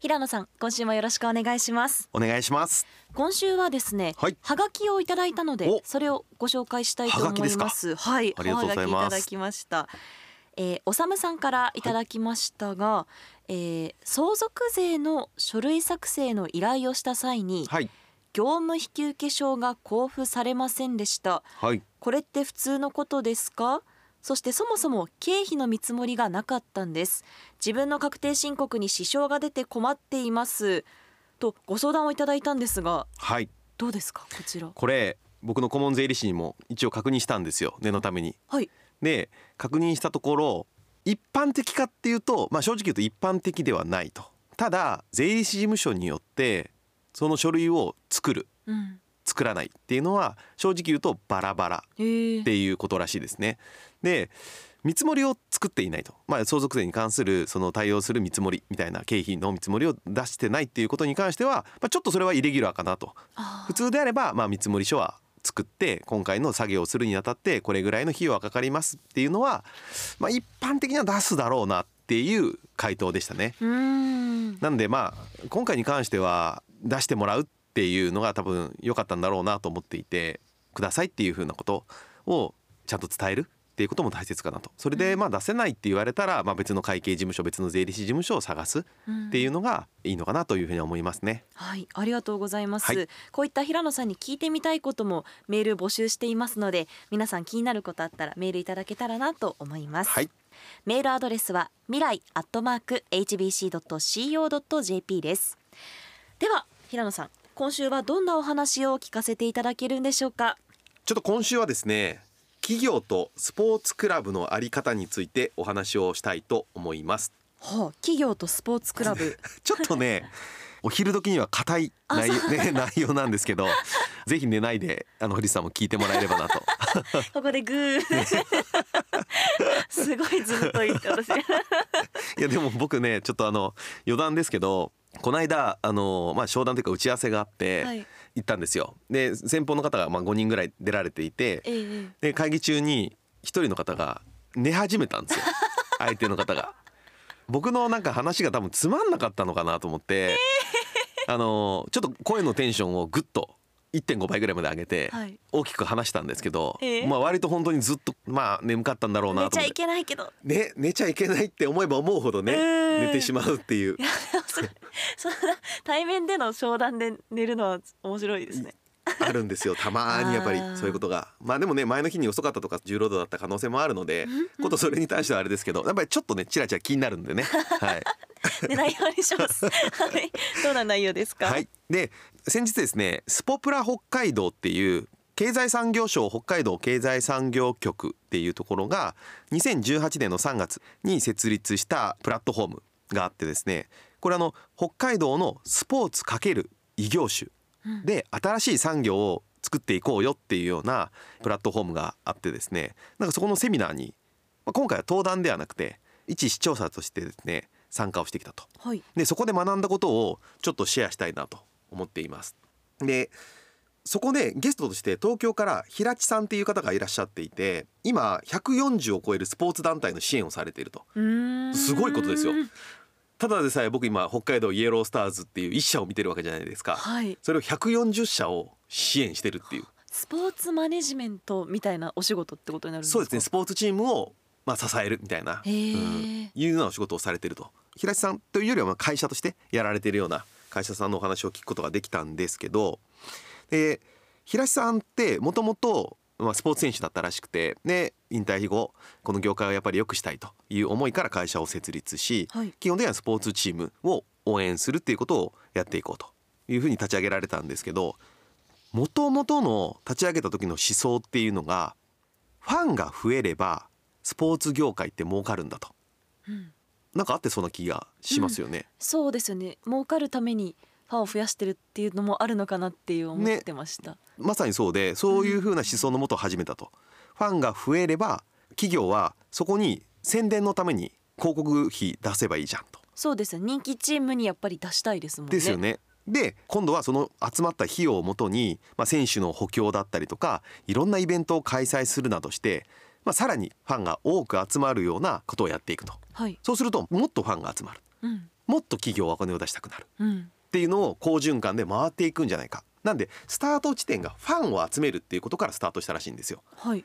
平野さん今週もよろしくお願いします。お願いします。今週はですね、はい。はがきをいただいたのでお。それをご紹介したいと思います。はいありがとうございます。おはがきいただきました。えー、おさむさんからいただきましたが、えー相続税の書類作成の依頼をした際に、はい。業務引受証が交付されませんでした。はい。これって普通のことですか？そしてそもそも経費の見積もりがなかったんです。自分の確定申告に支障が出て困っています。とご相談をいただいたんですがはい。どうですか？こちら。これ僕の顧問税理士にも一応確認したんですよ。念のために。はい。で確認したところ一般的かっていうとまあ正直言うと一般的ではないと。ただ税理士事務所によってその書類を作るうん。作らないっていうのは正直言うとバラバラえー。っていうことらしいですね。で見積もりを作っていないと、まあ、相続税に関するその対応する見積もりみたいな経費の見積もりを出してないっていうことに関しては、まあ、ちょっとそれはイレギュラーかなと。普通であれば、まあ、見積もり書は作って今回の作業をするにあたってこれぐらいの費用はかかりますっていうのは、まあ、一般的には出すだろうなっていう回答でしたね。ん。なんでまあ今回に関しては出してもらうっていうのが多分良かったんだろうなと思っていてくださいっていうふうなことをちゃんと伝えるっていうことも大切かなと。それでまあ出せないって言われたら、まあ、別の会計事務所別の税理士事務所を探すっていうのがいいのかなというふうに思いますね。はい、ありがとうございます、はい。こういった平野さんに聞いてみたいこともメール募集していますので皆さん気になることあったらメールいただけたらなと思います、はい。メールアドレスは未来アットマーク hbc.co.jp です。では平野さん今週はどんなお話を聞かせていただけるんでしょうか？ちょっと今週はですね企業とスポーツクラブのあり方についてお話をしたいと思います。はあ、企業とスポーツクラブ。ちょっとね お昼時には硬い内,、ね、内容なんですけどぜひ寝ないであの堀さんも聞いてもらえればなと。ここでグー。すごいずっと言って私いやでも僕ねちょっとあの余談ですけどこの間あの、まあ、商談というか打ち合わせがあってはい行ったんですよ。で先方の方がまあ5人ぐらい出られていてええで会議中に1人の方が寝始めたんですよ。相手の方が。僕のなんか話が多分つまんなかったのかなと思って、あのちょっと声のテンションをぐっと1.5倍ぐらいまで上げてはい。大きく話したんですけど、ええ。まあ割と本当にずっとまあ眠かったんだろうな寝ちゃい。けないけど。ね、寝ちゃいけないって思えば思うほどね、うん。寝てしまうっていうそんな対面での商談で寝るのは面白いですね。あるんですよ。たまにやっぱりそういうことが。まあでもね前の日に遅かったとか重労働だった可能性もあるのでことそれに対してはあれですけどやっぱりちょっとねチラチラ気になるんでね。はい、にします。はい、どんな内容ですか？はい、で先日ですねスポプラ北海道っていう経済産業省北海道経済産業局っていうところが2018年の3月に設立したプラットフォームがあってですねこれあの北海道のスポーツ×異業種で新しい産業を作っていこうよっていうようなプラットフォームがあってですねなんかそこのセミナーに、まあ、今回は登壇ではなくて一視聴者としてですね参加をしてきたと。はい。でそこで学んだことをちょっとシェアしたいなと思っています。でそこでゲストとして東京から平地さんっていう方がいらっしゃっていて今140を超えるスポーツ団体の支援をされているとすごいことですよ。ただでさえ僕今北海道イエロースターズっていう一社を見てるわけじゃないですか。はい。それを140社を支援してるっていう。スポーツマネジメントみたいなお仕事ってことになるんですか？そうですね。スポーツチームをまあ支えるみたいな、うん。いうようなお仕事をされてると。平地さんというよりはまあ会社としてやられてるような会社さんのお話を聞くことができたんですけど。で平地さんってもともとまあスポーツ選手だったらしくてで引退後この業界をやっぱり良くしたいという思いから会社を設立し、はい基本的にはスポーツチームを応援するっていうことをやっていこうというふうに立ち上げられたんですけどもともとの立ち上げた時の思想っていうのがファンが増えればスポーツ業界って儲かるんだとうんなんかあってそうな気がしますよね。そうですよね。儲かるためにファンを増やしてるっていうのもあるのかなっていう思ってました、まさにそうでそういう風な思想のもと始めたと、ファンが増えれば企業はそこに宣伝のために広告費出せばいいじゃんと。そうです。よ人気チームにやっぱり出したいですもんね。ですよね。で今度はその集まった費用をもとに、まあ、選手の補強だったりとかいろんなイベントを開催するなどして、まあ、さらにファンが多く集まるようなことをやっていくと。はい。そうするともっとファンが集まる。うん。もっと企業はお金を出したくなる。うんっていうのを好循環で回っていくんじゃないか。なんでスタート地点がファンを集めるっていうことからスタートしたらしいんですよ。はい。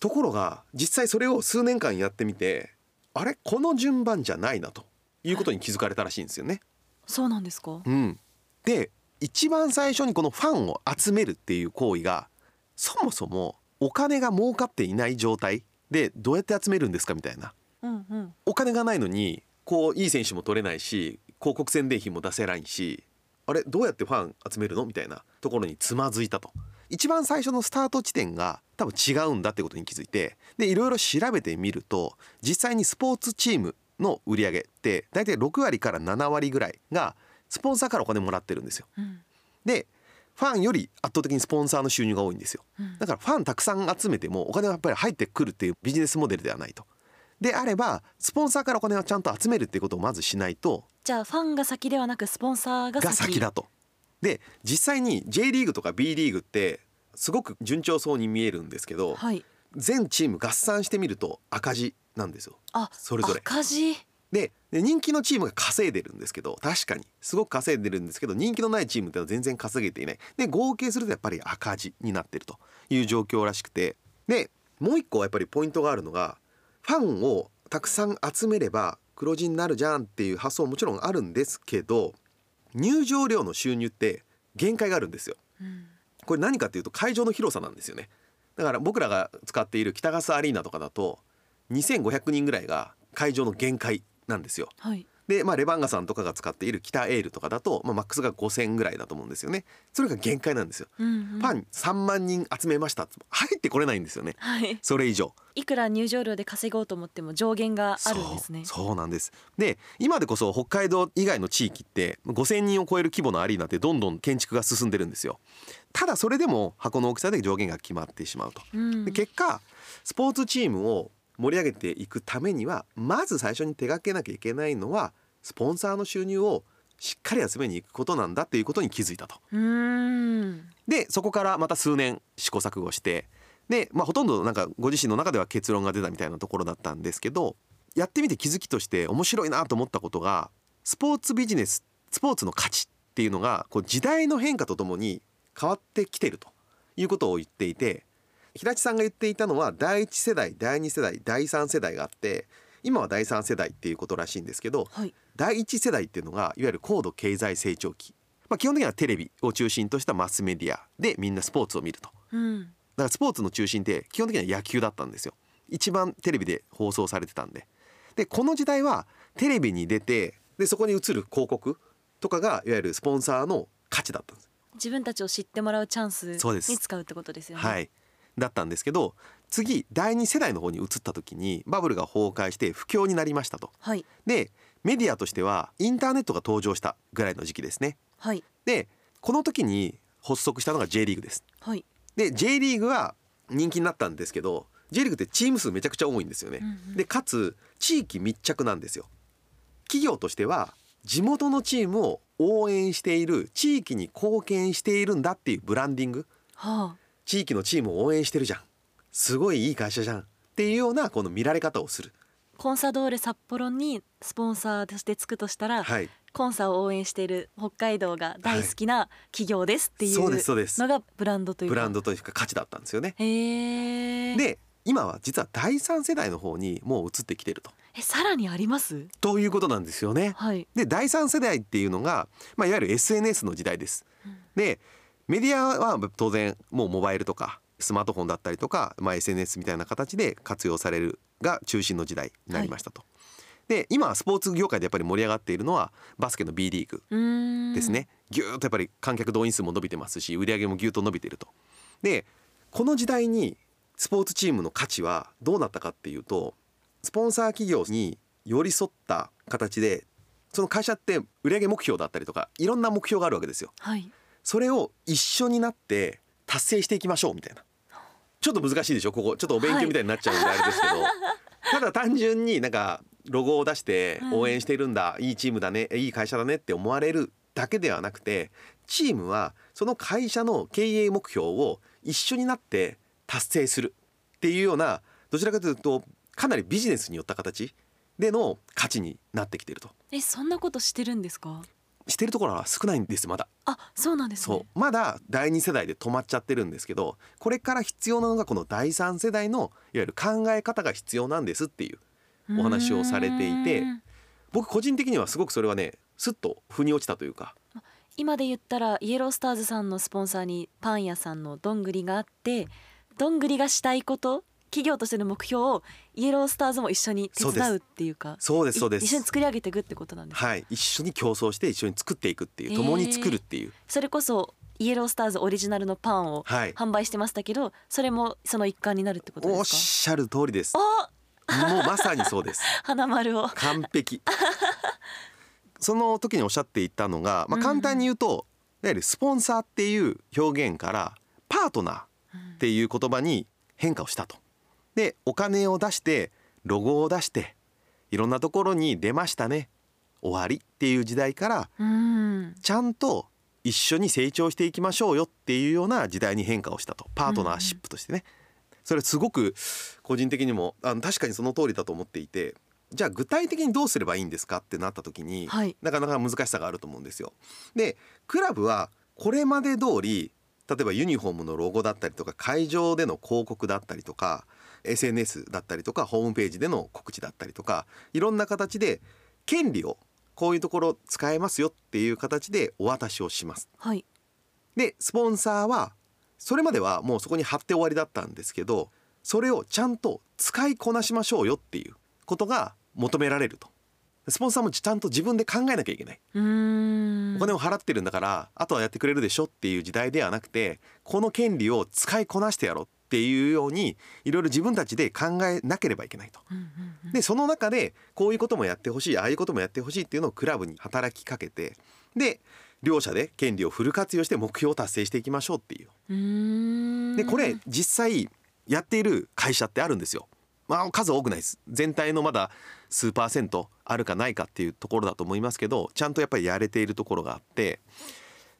ところが実際それを数年間やってみてあれこの順番じゃないなということに気づかれたらしいんですよね。そうなんですか？うん、で一番最初にこのファンを集めるっていう行為がそもそもお金が儲かっていない状態でどうやって集めるんですかみたいな。うんうん。お金がないのにこういい選手も取れないし広告宣伝費も出せないしあれどうやってファン集めるの？みたいなところにつまずいたと。一番最初のスタート地点が多分違うんだってことに気づいてでいろいろ調べてみると実際にスポーツチームの売り上げって大体6割から7割ぐらいがスポンサーからお金もらってるんですよ。うん。でファンより圧倒的にスポンサーの収入が多いんですよ。うん。だからファンたくさん集めてもお金はやっぱり入ってくるっていうビジネスモデルではないと。であればスポンサーからお金をちゃんと集めるっていうことをまずしないとじゃあファンが先ではなくスポンサーが先。が先だと。で実際に J リーグとか B リーグってすごく順調そうに見えるんですけどはい。全チーム合算してみると赤字なんですよ。あそれぞれ。赤字？でで人気のチームが稼いでるんですけど確かにすごく稼いでるんですけど人気のないチームってのは全然稼げていない。で合計するとやっぱり赤字になってるという状況らしくて。でもう一個やっぱりポイントがあるのがファンをたくさん集めれば黒字になるじゃんっていう発想ももちろんあるんですけど入場料の収入って限界があるんですよ。うん。これ何かっていうと会場の広さなんですよね。だから僕らが使っている北ガスアリーナとかだと2500人ぐらいが会場の限界なんですよ。はいで、まあ、レバンガさんとかが使っている北エールとかだと、まあ、マックスが5000ぐらいだと思うんですよね。それが限界なんですよ、うんうん。ファン3万人集めましたって入ってこれないんですよね。はい。それ以上。いくら入場料で稼ごうと思っても上限があるんですね。そう。そうなんです。で今でこそ北海道以外の地域って5000人を超える規模のアリーナってどんどん建築が進んでるんですよ。ただそれでも箱の大きさで上限が決まってしまうと。うん。で結果スポーツチームを盛り上げていくためにはまず最初に手掛けなきゃいけないのはスポンサーの収入をしっかり集めに行くことなんだっていうことに気づいたと。でそこからまた数年試行錯誤してで、まあ、ほとんどなんかご自身の中では結論が出たみたいなところだったんですけどやってみて気づきとして面白いなと思ったことがスポーツビジネススポーツの価値っていうのがこう時代の変化とともに変わってきてるということを言っていて平地さんが言っていたのは第一世代第二世代第三世代があって今は第三世代っていうことらしいんですけどはい。第一世代っていうのがいわゆる高度経済成長期、まあ、基本的にはテレビを中心としたマスメディアでみんなスポーツを見ると。うん。だからスポーツの中心って基本的には野球だったんですよ。一番テレビで放送されてたんで。でこの時代はテレビに出てでそこに映る広告とかがいわゆるスポンサーの価値だったんです。自分たちを知ってもらうチャンスにそうです。使うってことですよね。はいだったんですけど次第二世代の方に移った時にバブルが崩壊して不況になりましたと。はい。でメディアとしてはインターネットが登場したぐらいの時期ですね。はい。でこの時に発足したのが J リーグです。はい。で J リーグは人気になったんですけど J リーグってチーム数めちゃくちゃ多いんですよね、うんうん。でかつ地域密着なんですよ。企業としては地元のチームを応援している地域に貢献しているんだっていうブランディング。はあ地域のチームを応援してるじゃん。すごいいい会社じゃん。っていうようなこの見られ方をする。コンサドーレ札幌にスポンサーとしてつくとしたら、はい。コンサを応援している北海道が大好きな企業ですっていうのがブランドというか。ブランドというか価値だったんですよね。で今は実は第三世代の方にもう移ってきてると。えさらにあります？ということなんですよね。はい。で第三世代っていうのが、まあ、いわゆる SNS の時代です。でメディアは当然もうモバイルとかスマートフォンだったりとか、まあ、SNS みたいな形で活用されるが中心の時代になりましたと。で今はスポーツ業界でやっぱり盛り上がっているのはバスケの B リーグですね、ぎゅーっとやっぱり観客動員数も伸びてますし売り上げもぎゅーっと伸びていると。でこの時代にスポーツチームの価値はどうなったかっていうとスポンサー企業に寄り添った形でその会社って売上目標だったりとかいろんな目標があるわけですよ。はいそれを一緒になって達成していきましょうみたいな。ちょっと難しいでしょ？ここ。ちょっとお勉強みたいになっちゃうんであれですけど、ただ単純になんかロゴを出して応援してるんだ、いいチームだね。いい会社だねって思われるだけではなくてチームはその会社の経営目標を一緒になって達成するっていうようなどちらかというとかなりビジネスによった形での価値になってきていると。えそんなことしてるんですか？してるところは少ないんですまだ。あそうなんですね。そう。まだ第2世代で止まっちゃってるんですけどこれから必要なのがこの第3世代のいわゆる考え方が必要なんですっていうお話をされていて僕個人的にはすごくそれはねすっと腑に落ちたというか。今で言ったらイエロースターズさんのスポンサーにパン屋さんのどんぐりがあってどんぐりがしたいこと企業としての目標をイエロースターズも一緒に手伝うっていうかそうです。そうです。い一緒に作り上げていくってことなんですか、はい。一緒に競争して一緒に作っていくっていう共に作るっていう、それこそイエロースターズオリジナルのパンをはい。販売してましたけどそれもその一環になるってことおっですしゃる通りです。かおもうまさにそうです。花丸を。完璧。その時におっしゃっていたのが、まあ、うん。簡単に言うと、いわゆるスポンサーっていう表現からパートナーっていう言葉に変化をしたと。でお金を出してロゴを出していろんなところに出ましたね。終わりっていう時代からうん。ちゃんと一緒に成長していきましょうよっていうような時代に変化をしたと。パートナーシップとしてね、それすごく個人的にもあの確かにその通りだと思っていてじゃあ具体的にどうすればいいんですかってなった時に、はい。なかなか難しさがあると思うんですよ。でクラブはこれまで通り例えばユニフォームのロゴだったりとか会場での広告だったりとか SNS だったりとかホームページでの告知だったりとかいろんな形で権利をこういうところ使えますよっていう形でお渡しをします。はいでスポンサーはそれまではもうそこに貼って終わりだったんですけどそれをちゃんと使いこなしましょうよっていうことが求められると。スポンサーもちゃんと自分で考えなきゃいけない。お金を払ってるんだからあとはやってくれるでしょっていう時代ではなくてこの権利を使いこなしてやろうっていうようにいろいろ自分たちで考えなければいけないと。でその中でこういうこともやってほしいああいうこともやってほしいっていうのをクラブに働きかけてで両者で権利をフル活用して目標を達成していきましょうっていう。でこれ実際やっている会社ってあるんですよ。まあ数多くないです全体のまだ数パーセントあるかないかっていうところだと思いますけどちゃんとやっぱりやれているところがあって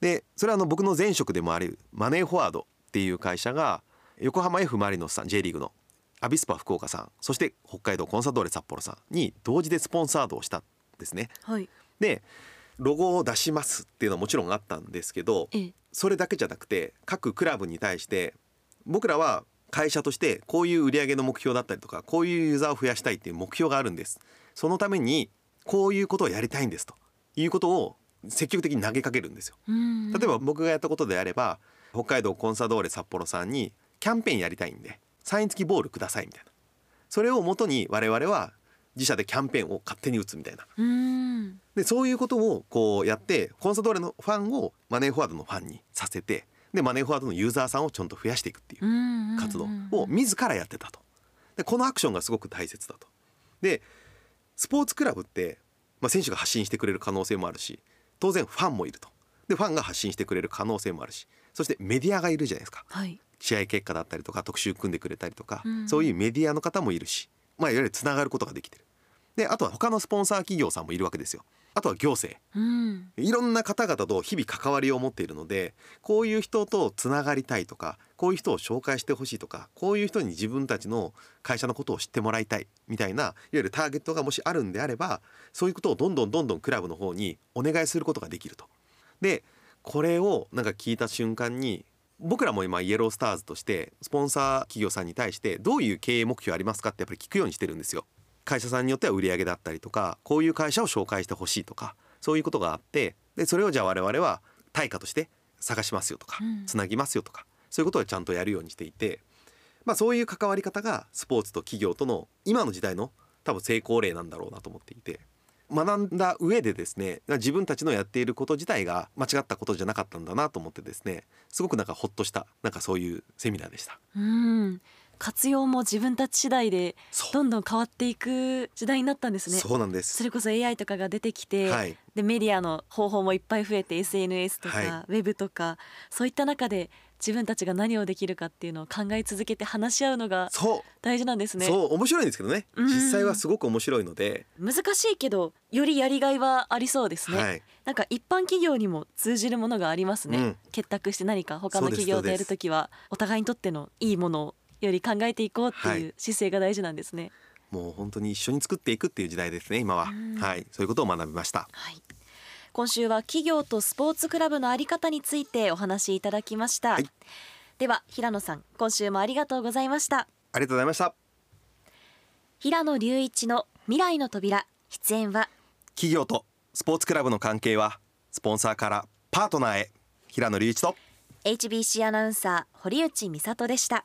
でそれはあの僕の前職でもあるマネーフォワードっていう会社が横浜 F・ マリノスさん J リーグの。アビスパ福岡さん。そして北海道コンサドーレ札幌さんに同時でスポンサードをしたんですね。はい。でロゴを出しますっていうのはもちろんあったんですけどええ。それだけじゃなくて各クラブに対して僕らは会社としてこういう売上の目標だったりとかこういうユーザーを増やしたいっていう目標があるんです。そのためにこういうことをやりたいんですと。いうことを積極的に投げかけるんですよ。例えば僕がやったことであれば北海道コンサドーレ札幌さんにキャンペーンやりたいんでサイン付きボールくださいみたいな。それをもとに我々は自社でキャンペーンを勝手に打つみたいな。でそういうことをこうやってコンサドーレのファンをマネーフォワードのファンにさせてでマネーフォワードのユーザーさんをちゃんと増やしていくっていう活動を自らやってたと。でこのアクションがすごく大切だと。でスポーツクラブって、まあ、選手が発信してくれる可能性もあるし当然ファンもいると。でファンが発信してくれる可能性もあるしそしてメディアがいるじゃないですか。はい試合結果だったりとか特集組んでくれたりとか、うん。そういうメディアの方もいるし、まあ、いわゆるつながることができてる。であとは他のスポンサー企業さんもいるわけですよ。あとは行政。うん。いろんな方々と日々関わりを持っているのでこういう人とつながりたいとかこういう人を紹介してほしいとかこういう人に自分たちの会社のことを知ってもらいたいみたいないわゆるターゲットがもしあるんであればそういうことをどんどんどんどんクラブの方にお願いすることができると。でこれをなんか聞いた瞬間に僕らも今イエロースターズとしてスポンサー企業さんに対してどういう経営目標ありますかってやっぱり聞くようにしてるんですよ。会社さんによっては売上だったりとかこういう会社を紹介してほしいとかそういうことがあってでそれをじゃあ我々は対価として探しますよとかうんつなぎますよとかそういうことをちゃんとやるようにしていて、まあ、そういう関わり方がスポーツと企業との今の時代の多分成功例なんだろうなと思っていて学んだ上でですね自分たちのやっていること自体が間違ったことじゃなかったんだなと思ってですねすごくなんかほっとしたなんかそういうセミナーでした。うん。活用も自分たち次第でどんどん変わっていく時代になったんですね。そうなんです。それこそ AI とかが出てきて、はい。でメディアの方法もいっぱい増えて SNS とか、はい。ウェブとかそういった中で自分たちが何をできるかっていうのを考え続けて話し合うのが大事なんですね。そう面白いんですけどね。うん。実際はすごく面白いので、難しいけどよりやりがいはありそうですね、はい。なんか一般企業にも通じるものがありますね、うん。結託して何か他の企業とやるときはお互いにとってのいいものをより考えていこうってはい。いう姿勢が大事なんですね、もう本当に一緒に作っていくっていう時代ですね今は、うん。はい。そういうことを学びました。はい今週は企業とスポーツクラブのあり方についてお話しいただきました、はい。では平野さん今週もありがとうございました。ありがとうございました。平野隆一の未来の扉出演は？企業とスポーツクラブの関係はスポンサーからパートナーへ。平野隆一と。HBC アナウンサー堀内美里でした